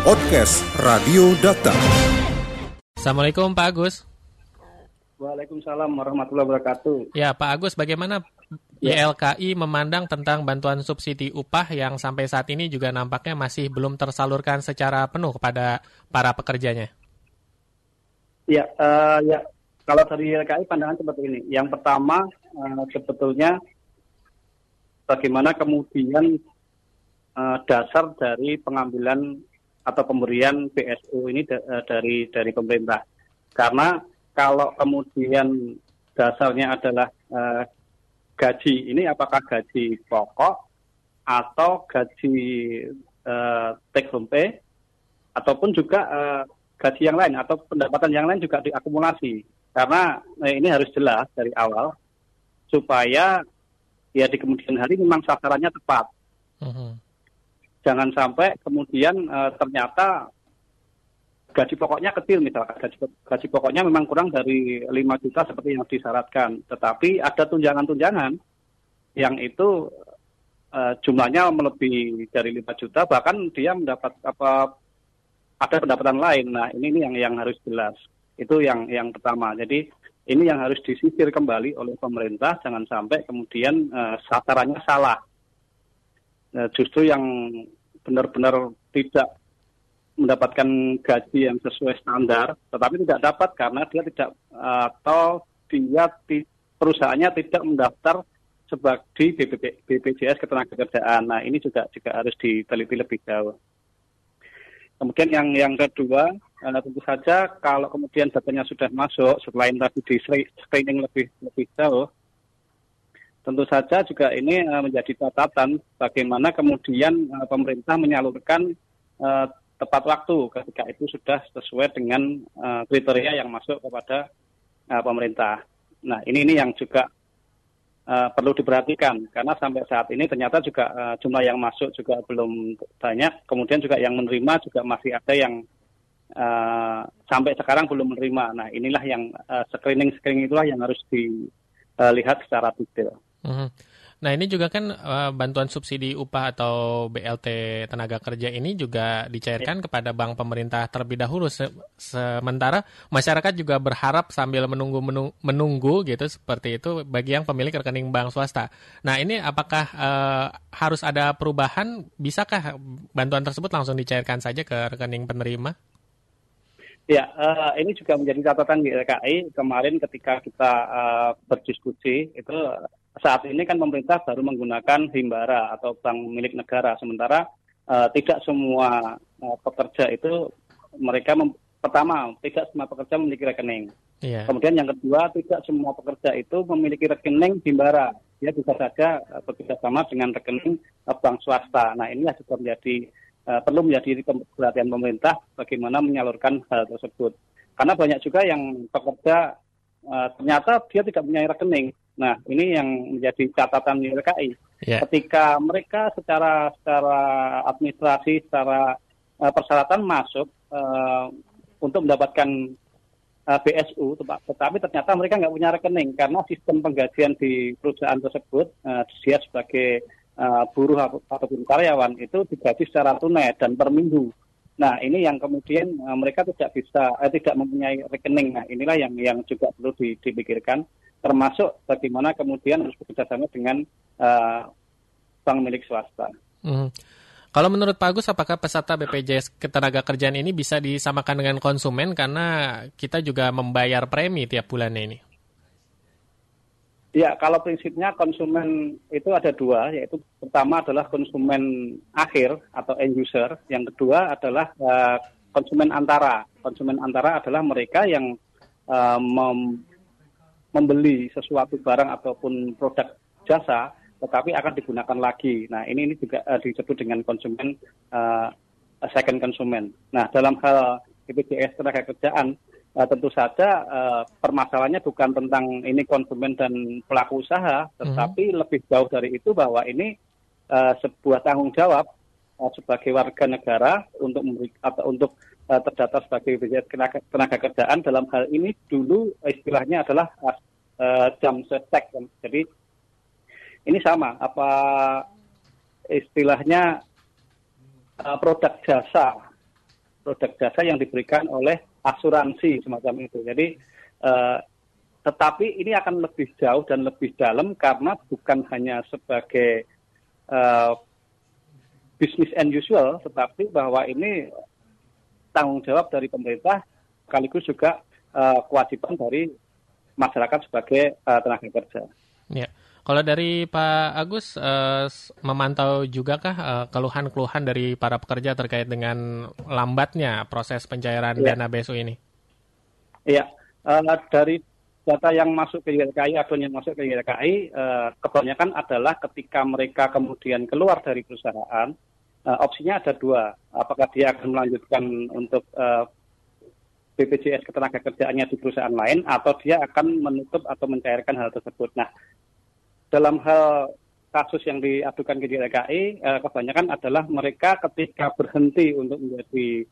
Podcast Radio Data. Assalamualaikum Pak Agus. Waalaikumsalam warahmatullahi wabarakatuh. Ya Pak Agus, bagaimana Ya. YLKI memandang tentang bantuan subsidi upah yang sampai saat ini juga nampaknya masih belum tersalurkan secara penuh kepada para pekerjanya? Ya, eh, ya kalau dari YLKI pandangan seperti ini. Yang pertama eh, sebetulnya bagaimana kemudian eh, dasar dari pengambilan atau pemberian BSU ini eh, dari dari pemerintah. Karena kalau kemudian dasarnya adalah eh, gaji ini apakah gaji pokok atau gaji eh, take home pay ataupun juga eh, gaji yang lain atau pendapatan yang lain juga diakumulasi karena eh, ini harus jelas dari awal supaya ya di kemudian hari memang sasarannya tepat Mhm. Jangan sampai kemudian eh, ternyata gaji pokoknya kecil misalkan gaji, gaji pokoknya memang kurang dari 5 juta seperti yang disyaratkan. Tetapi ada tunjangan-tunjangan yang itu eh, jumlahnya melebihi dari 5 juta bahkan dia mendapat apa ada pendapatan lain. Nah ini, ini yang yang harus jelas. Itu yang yang pertama. Jadi ini yang harus disisir kembali oleh pemerintah. Jangan sampai kemudian eh, sasarannya salah. Nah, justru yang benar-benar tidak mendapatkan gaji yang sesuai standar, tetapi tidak dapat karena dia tidak atau dia perusahaannya tidak mendaftar sebagai BPP, BPJS Ketenagakerjaan. Nah ini juga juga harus diteliti lebih jauh. Kemudian yang yang kedua eh, tentu saja kalau kemudian datanya sudah masuk setelah tadi di screening lebih lebih jauh, tentu saja juga ini eh, menjadi catatan bagaimana kemudian eh, pemerintah menyalurkan eh, tepat waktu ketika itu sudah sesuai dengan kriteria yang masuk kepada pemerintah. Nah ini ini yang juga perlu diperhatikan karena sampai saat ini ternyata juga jumlah yang masuk juga belum banyak, kemudian juga yang menerima juga masih ada yang eh, sampai sekarang belum menerima. Nah inilah yang screening screening itulah yang harus dilihat secara detail. Mhm. Nah ini juga kan eh, bantuan subsidi upah atau BLT tenaga kerja ini juga dicairkan kepada bank pemerintah terlebih dahulu. Se- sementara masyarakat juga berharap sambil menunggu menung- menunggu gitu seperti itu bagi yang pemilik rekening bank swasta. Nah ini apakah eh, harus ada perubahan? Bisakah bantuan tersebut langsung dicairkan saja ke rekening penerima? Ya, eh, ini juga menjadi catatan di LKI kemarin ketika kita eh, berdiskusi itu saat ini kan pemerintah baru menggunakan himbara atau bank milik negara, sementara eh, tidak semua eh, pekerja itu mereka mem- pertama tidak semua pekerja memiliki rekening. Iya. Kemudian yang kedua tidak semua pekerja itu memiliki rekening himbara. Dia bisa saja eh, bekerja sama dengan rekening eh, bank swasta. Nah inilah juga menjadi eh, perlu menjadi perhatian pemerintah bagaimana menyalurkan hal tersebut. Karena banyak juga yang pekerja eh, ternyata dia tidak punya rekening. Nah ini yang menjadi catatan YLKI. Iya. Ketika mereka secara secara administrasi, secara eh, persyaratan masuk eh, untuk mendapatkan uh, BSU, tepa- tetapi ternyata mereka nggak punya rekening karena sistem penggajian di perusahaan tersebut uh, dia sebagai uh, buruh atau- ataupun karyawan itu digaji secara tunai dan per minggu. Nah ini yang kemudian uh, mereka tidak bisa, eh, tidak mempunyai rekening. Nah inilah yang yang juga perlu di- dipikirkan, termasuk bagaimana kemudian harus bekerjasama dengan uh, bank milik swasta. Mhm. Kalau menurut Pak Agus, apakah peserta BPJS Ketenagakerjaan ini bisa disamakan dengan konsumen karena kita juga membayar premi tiap bulannya ini? Ya, kalau prinsipnya konsumen itu ada dua, yaitu pertama adalah konsumen akhir atau end user, yang kedua adalah eh, konsumen antara. Konsumen antara adalah mereka yang eh, mem- membeli sesuatu barang ataupun produk jasa, tetapi akan digunakan lagi. Nah, ini ini juga eh, disebut dengan konsumen eh, second konsumen. Nah, dalam hal BPJS tenaga kerjaan eh, tentu saja eh, permasalahannya bukan tentang ini konsumen dan pelaku usaha, tetapi lebih jauh dari itu bahwa ini eh, sebuah tanggung jawab eh, sebagai warga negara untuk memberi, atau untuk eh, terdata sebagai BPJS tenaga, kerjaan dalam hal ini dulu istilahnya adalah eh, jam setek. Jadi ini sama apa istilahnya uh, produk jasa produk jasa yang diberikan oleh asuransi semacam itu. Jadi uh, tetapi ini akan lebih jauh dan lebih dalam karena bukan hanya sebagai uh, business and usual, tetapi bahwa ini tanggung jawab dari pemerintah sekaligus juga uh, kewajiban dari masyarakat sebagai uh, tenaga kerja. Ya. Kalau dari Pak Agus uh, memantau kah uh, keluhan-keluhan dari para pekerja terkait dengan lambatnya proses pencairan ya. dana BSU ini? Iya, uh, dari data yang masuk ke YLKI, aduan yang masuk ke YLKI, uh, kebanyakan adalah ketika mereka kemudian keluar dari perusahaan, uh, opsinya ada dua. Apakah dia akan melanjutkan untuk uh, BPJS ketenaga kerjaannya di perusahaan lain, atau dia akan menutup atau mencairkan hal tersebut. Nah, dalam hal kasus yang diadukan ke YLKI, uh, kebanyakan adalah mereka ketika berhenti untuk menjadi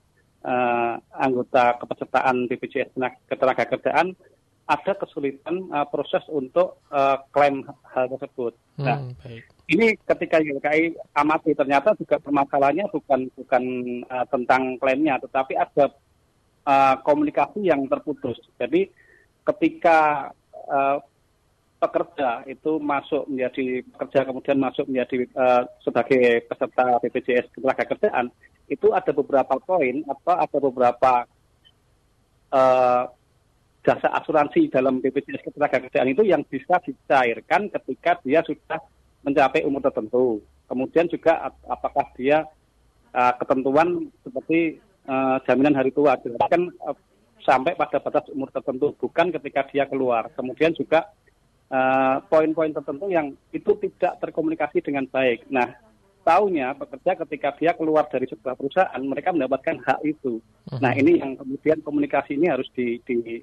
uh, anggota kepesertaan BPJS ketenaga kerjaan, ada kesulitan uh, proses untuk uh, klaim hal tersebut. Hmm, nah, baik. ini ketika YLKI amati ternyata juga permasalahannya bukan bukan uh, tentang klaimnya, tetapi ada uh, komunikasi yang terputus. Jadi ketika uh, pekerja itu masuk menjadi pekerja kemudian masuk menjadi uh, sebagai peserta BPJS ketenagakerjaan itu ada beberapa poin atau ada beberapa uh, jasa asuransi dalam BPJS ketenagakerjaan itu yang bisa dicairkan ketika dia sudah mencapai umur tertentu. Kemudian juga apakah dia uh, ketentuan seperti uh, jaminan hari tua dilakukan uh, sampai pada batas umur tertentu, bukan ketika dia keluar. Kemudian juga poin-poin uh, tertentu yang itu tidak terkomunikasi dengan baik. Nah, tahunya pekerja ketika dia keluar dari sebuah perusahaan, mereka mendapatkan hak itu. Nah, ini yang kemudian komunikasi ini harus di, di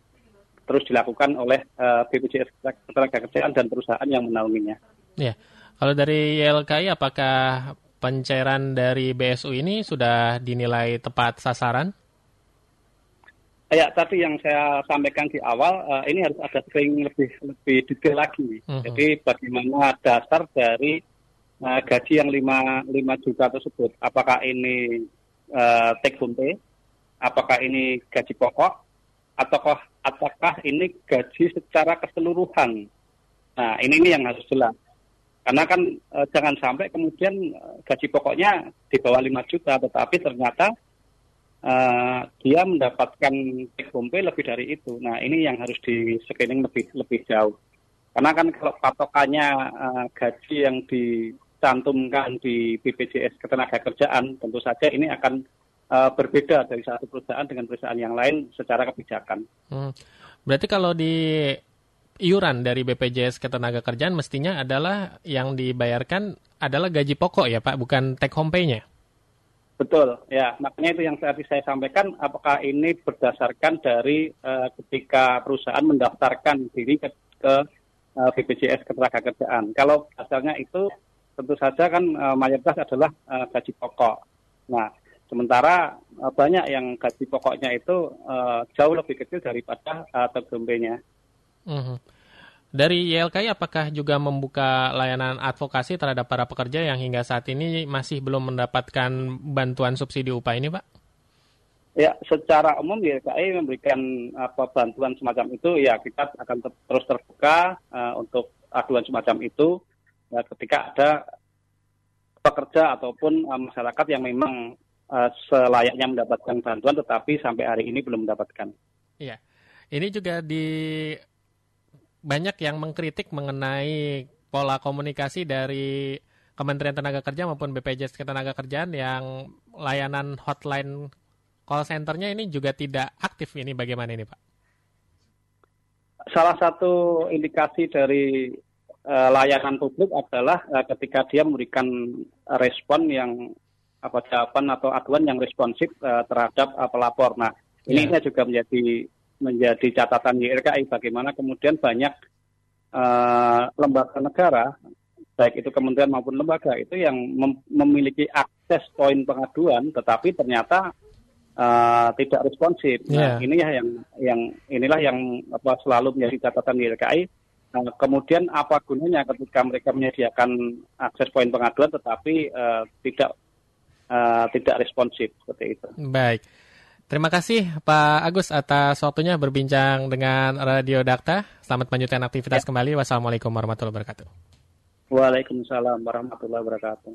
terus dilakukan oleh uh, BPJS Ketenagakerjaan dan perusahaan yang menaunginya. Ya, kalau dari YLKI apakah pencairan dari BSU ini sudah dinilai tepat sasaran? Ya, tadi yang saya sampaikan di awal, uh, ini harus ada screening lebih lebih detail lagi. Uh mhm. -huh. Jadi bagaimana dasar dari uh, gaji yang 5, 5 juta tersebut? Apakah ini uh, take home pay? Apakah ini gaji pokok? ataukah apakah ini gaji secara keseluruhan? Nah, ini ini yang harus jelas. Karena kan e, jangan sampai kemudian e, gaji pokoknya di bawah 5 juta, tetapi ternyata e, dia mendapatkan take lebih dari itu. Nah, ini yang harus di screening lebih lebih jauh. Karena kan kalau patokannya e, gaji yang dicantumkan di BPJS Ketenagakerjaan, tentu saja ini akan uh, berbeda dari satu perusahaan dengan perusahaan yang lain secara kebijakan. Hmm. Berarti kalau di iuran dari BPJS Ketenagakerjaan mestinya adalah yang dibayarkan adalah gaji pokok ya Pak, bukan take home pay-nya? Betul, ya. Makanya itu yang tadi saya sampaikan, apakah ini berdasarkan dari uh, ketika perusahaan mendaftarkan diri ke, ke uh, BPJS Ketenagakerjaan. Kalau asalnya itu tentu saja kan uh, mayoritas adalah uh, gaji pokok. Nah, Sementara uh, banyak yang gaji pokoknya itu uh, jauh lebih kecil daripada uh, tergembenya. Mm-hmm. Dari YLKI apakah juga membuka layanan advokasi terhadap para pekerja yang hingga saat ini masih belum mendapatkan bantuan subsidi upah ini, Pak? Ya, secara umum YLKI memberikan apa bantuan semacam itu, ya kita akan ter- terus terbuka uh, untuk aduan semacam itu ya, ketika ada pekerja ataupun uh, masyarakat yang memang uh, selayaknya mendapatkan bantuan, tetapi sampai hari ini belum mendapatkan. Iya, ini juga di banyak yang mengkritik mengenai pola komunikasi dari Kementerian Tenaga Kerja maupun BPJS Ketenagakerjaan yang layanan hotline call centernya ini juga tidak aktif ini bagaimana ini Pak? Salah satu indikasi dari uh, layanan publik adalah uh, ketika dia memberikan respon yang apa jawaban atau aduan yang responsif uh, terhadap uh, pelapor. Nah, ini yeah. juga menjadi menjadi catatan YLKI bagaimana kemudian banyak uh, lembaga negara baik itu kementerian maupun lembaga itu yang mem memiliki akses poin pengaduan tetapi ternyata uh, tidak responsif. Yeah. Nah, ini ya yang yang inilah yang apa selalu menjadi catatan YLKI. Nah, kemudian apa gunanya ketika mereka menyediakan akses poin pengaduan tetapi uh, tidak uh, tidak responsif seperti itu. Baik. Terima kasih Pak Agus atas waktunya berbincang dengan Radio Dakta. Selamat melanjutkan aktivitas ya. kembali. Wassalamualaikum warahmatullahi wabarakatuh. Waalaikumsalam warahmatullahi wabarakatuh.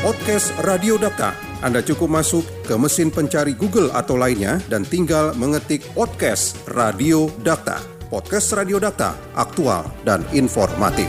Podcast Radio Dakta. Anda cukup masuk ke mesin pencari Google atau lainnya dan tinggal mengetik podcast Radio Dakta. Podcast Radio Dakta, aktual dan informatif.